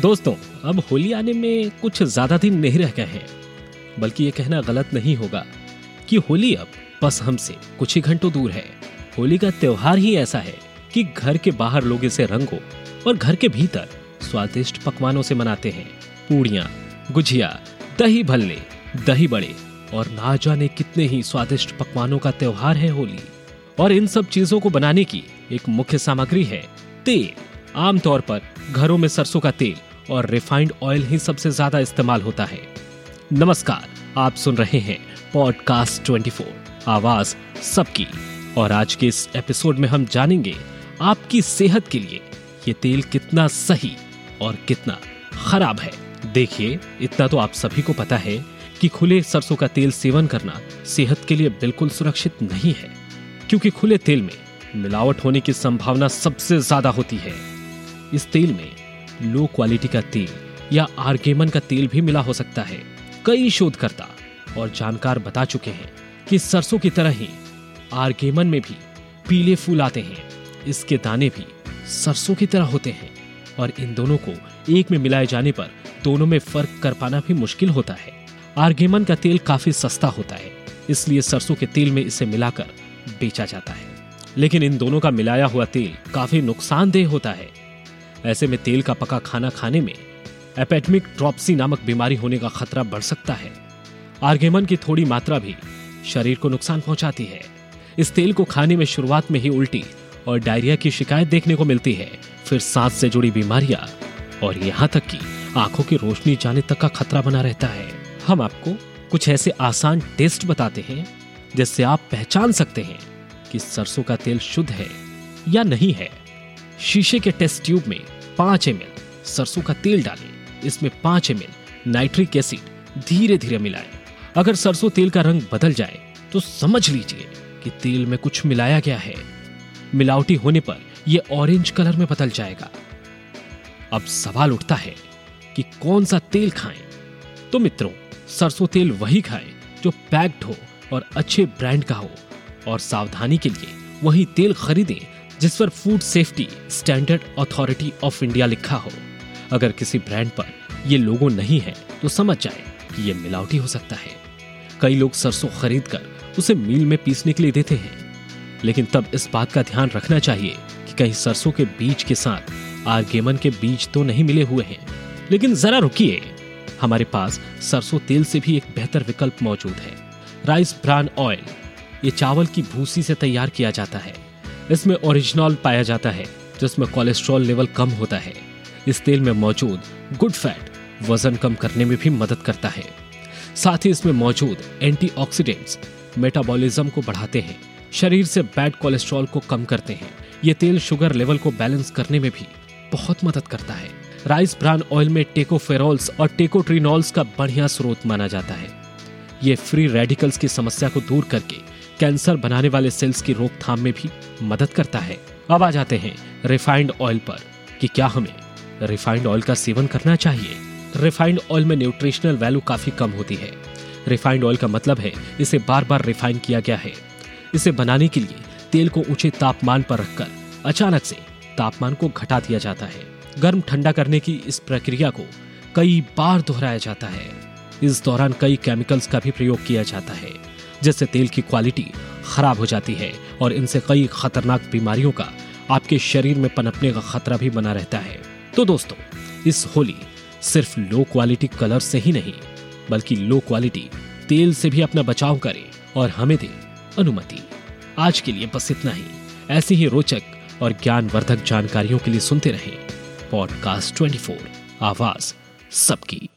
दोस्तों, अब होली आने में कुछ ज़्यादा दिन नहीं रह गए हैं, बल्कि ये कहना गलत नहीं होगा कि होली अब बस हमसे कुछ ही घंटों दूर है। होली का त्योहार ही ऐसा है कि घर के बाहर लोग इसे रंगों और घर के भीतर स्वादिष्ट पकवानों से मनाते हैं। पूड़ियाँ, गुजिया, दही भल्ले, दही बड़े और ना जाने कितने ही स्वादिष्ट पकवानों का त्योहार है होली। और इन सब चीज़ों को बनाने की एक मुख्य सामग्री है तेल। आमतौर पर घरों में सरसों का तेल और रिफाइंड ऑयल ही सबसे ज़्यादा इस्तेमाल होता है। नमस्कार, आप सुन रहे हैं पॉडकास्ट 24 आवाज़ सबकी। और आज के इस एपिसोड में हम जानेंगे आपकी सेहत के लिए ये तेल कितना सही और कितना खराब है। देखिए, इतना तो आप सभी को पता है कि खुले सरसों का तेल सेवन करना सेहत के लिए बिल्कुल सुरक्षित नहीं है, क्योंकि खुले तेल में मिलावट होने की संभावना सबसे ज़्यादा होती है। इस तेल में लो क्वालिटी का तेल या आर्गेमन का तेल भी मिला हो सकता है, कई शोधकर्ता और जानकार बता चुके हैं कि सरसों की तरह ही आर्गेमन में भी पीले फूल आते हैं, इसके दाने भी सरसों की तरह होते हैं और इन दोनों को एक में मिलाए जाने पर दोनों में फ़र्क कर पाना भी मुश्किल होता है। आर्गेमन का तेल काफ़ी सस्ता होता है, इसलिए सरसों के तेल में इसे मिलाकर बेचा जाता है। लेकिन इन दोनों का मिलाया हुआ तेल काफ़ी नुकसानदेह होता है। ऐसे में तेल का पका खाना खाने में एपेटमिक ट्रॉप्सी नामक बीमारी होने का खतरा बढ़ सकता है। आर्गेमन की थोड़ी मात्रा भी शरीर को नुकसान पहुंचाती है। इस तेल को खाने में शुरुआत में ही उल्टी और डायरिया की शिकायत देखने को मिलती है। फिर सांस से जुड़ी बीमारियाँ और यहाँ तक कि आँखों की रोशनी जाने तक का खतरा बना रहता है। हम आपको कुछ ऐसे आसान टेस्ट बताते हैं जिससे आप पहचान सकते हैं कि सरसों का तेल शुद्ध है या नहीं है। शीशे के टेस्ट ट्यूब में पाँच एम सरसों का तेल डालें। इसमें पाँच एम नाइट्रिक एसिड धीरे धीरे मिलाएँ। अगर सरसों तेल का रंग बदल जाए तो समझ लीजिए कि तेल में कुछ मिलाया गया है। मिलावटी होने पर यह ऑरेंज कलर में बदल जाएगा। अब सवाल उठता है कि कौन सा तेल खाएँ? तो मित्रों, सरसों तेल वही खाएँ जो पैक्ड हो और अच्छे ब्रांड का हो। और सावधानी के लिए वही तेल खरीदें जिस पर food safety standard authority of India लिखा हो। अगर किसी ब्रांड पर ये लोगो नहीं है तो समझ जाए कि ये मिलावटी हो सकता है। कई लोग सरसों खरीद कर उसे मील में पीसने के लिए देते हैं। लेकिन तब इस बात का ध्यान रखना चाहिए कि कहीं सरसों के बीज के साथ आर्गेमन के बीज तो नहीं मिले हुए हैं। लेकिन जरा रुकिए। हमारे पास सरसों तेल से भी एक बेहतर विकल्प मौजूद है। राइस ब्रान ऑयल ये चावल की भूसी से तैयार किया जाता है। इसमें ओरिजिनल पाया जाता है, जिसमें कोलेस्ट्रॉल लेवल कम होता है। इस तेल में मौजूद गुड फैट वज़न कम करने में भी मदद करता है। साथ ही इसमें मौजूद एंटीऑक्सीडेंट्स मेटाबॉलिज्म को बढ़ाते हैं। शरीर से बैड कोलेस्ट्रॉल को कम करते हैं। ये तेल शुगर लेवल को बैलेंस करने में भी बहुत मदद करता है। राइस ब्रान ऑयल में टेकोफेरोल्स और टेकोट्रीनॉल्स का बढ़िया स्रोत माना जाता है। ये फ्री रेडिकल्स की समस्या को दूर करके कैंसर बनाने वाले सेल्स की रोकथाम में भी मदद करता है। अब आ जाते हैं रिफाइंड ऑयल पर कि क्या हमें रिफाइंड ऑयल का सेवन करना चाहिए। रिफाइंड ऑयल में न्यूट्रिशनल वैल्यू काफ़ी कम होती है। रिफाइंड ऑयल का मतलब है इसे बार बार रिफाइन किया गया है। इसे बनाने के लिए तेल को ऊँचे तापमान पर रखकर अचानक से तापमान को घटा दिया जाता है। गर्म ठंडा करने की इस प्रक्रिया को कई बार दोहराया जाता है। इस दौरान कई केमिकल्स का भी प्रयोग किया जाता है, जिससे तेल की क्वालिटी खराब हो जाती है और इनसे कई खतरनाक बीमारियों का आपके शरीर में पनपने का खतरा भी बना रहता है। तो दोस्तों, इस होली सिर्फ़ लो क्वालिटी कलर से ही नहीं, बल्कि लो क्वालिटी तेल से भी अपना बचाव करें और हमें दें अनुमति। आज के लिए बस इतना ही। ऐसी ही रोचक और ज्ञानवर्धक जानकारियों के लिए सुनते रहें। पॉडकास्ट 24 आवाज़ सबकी।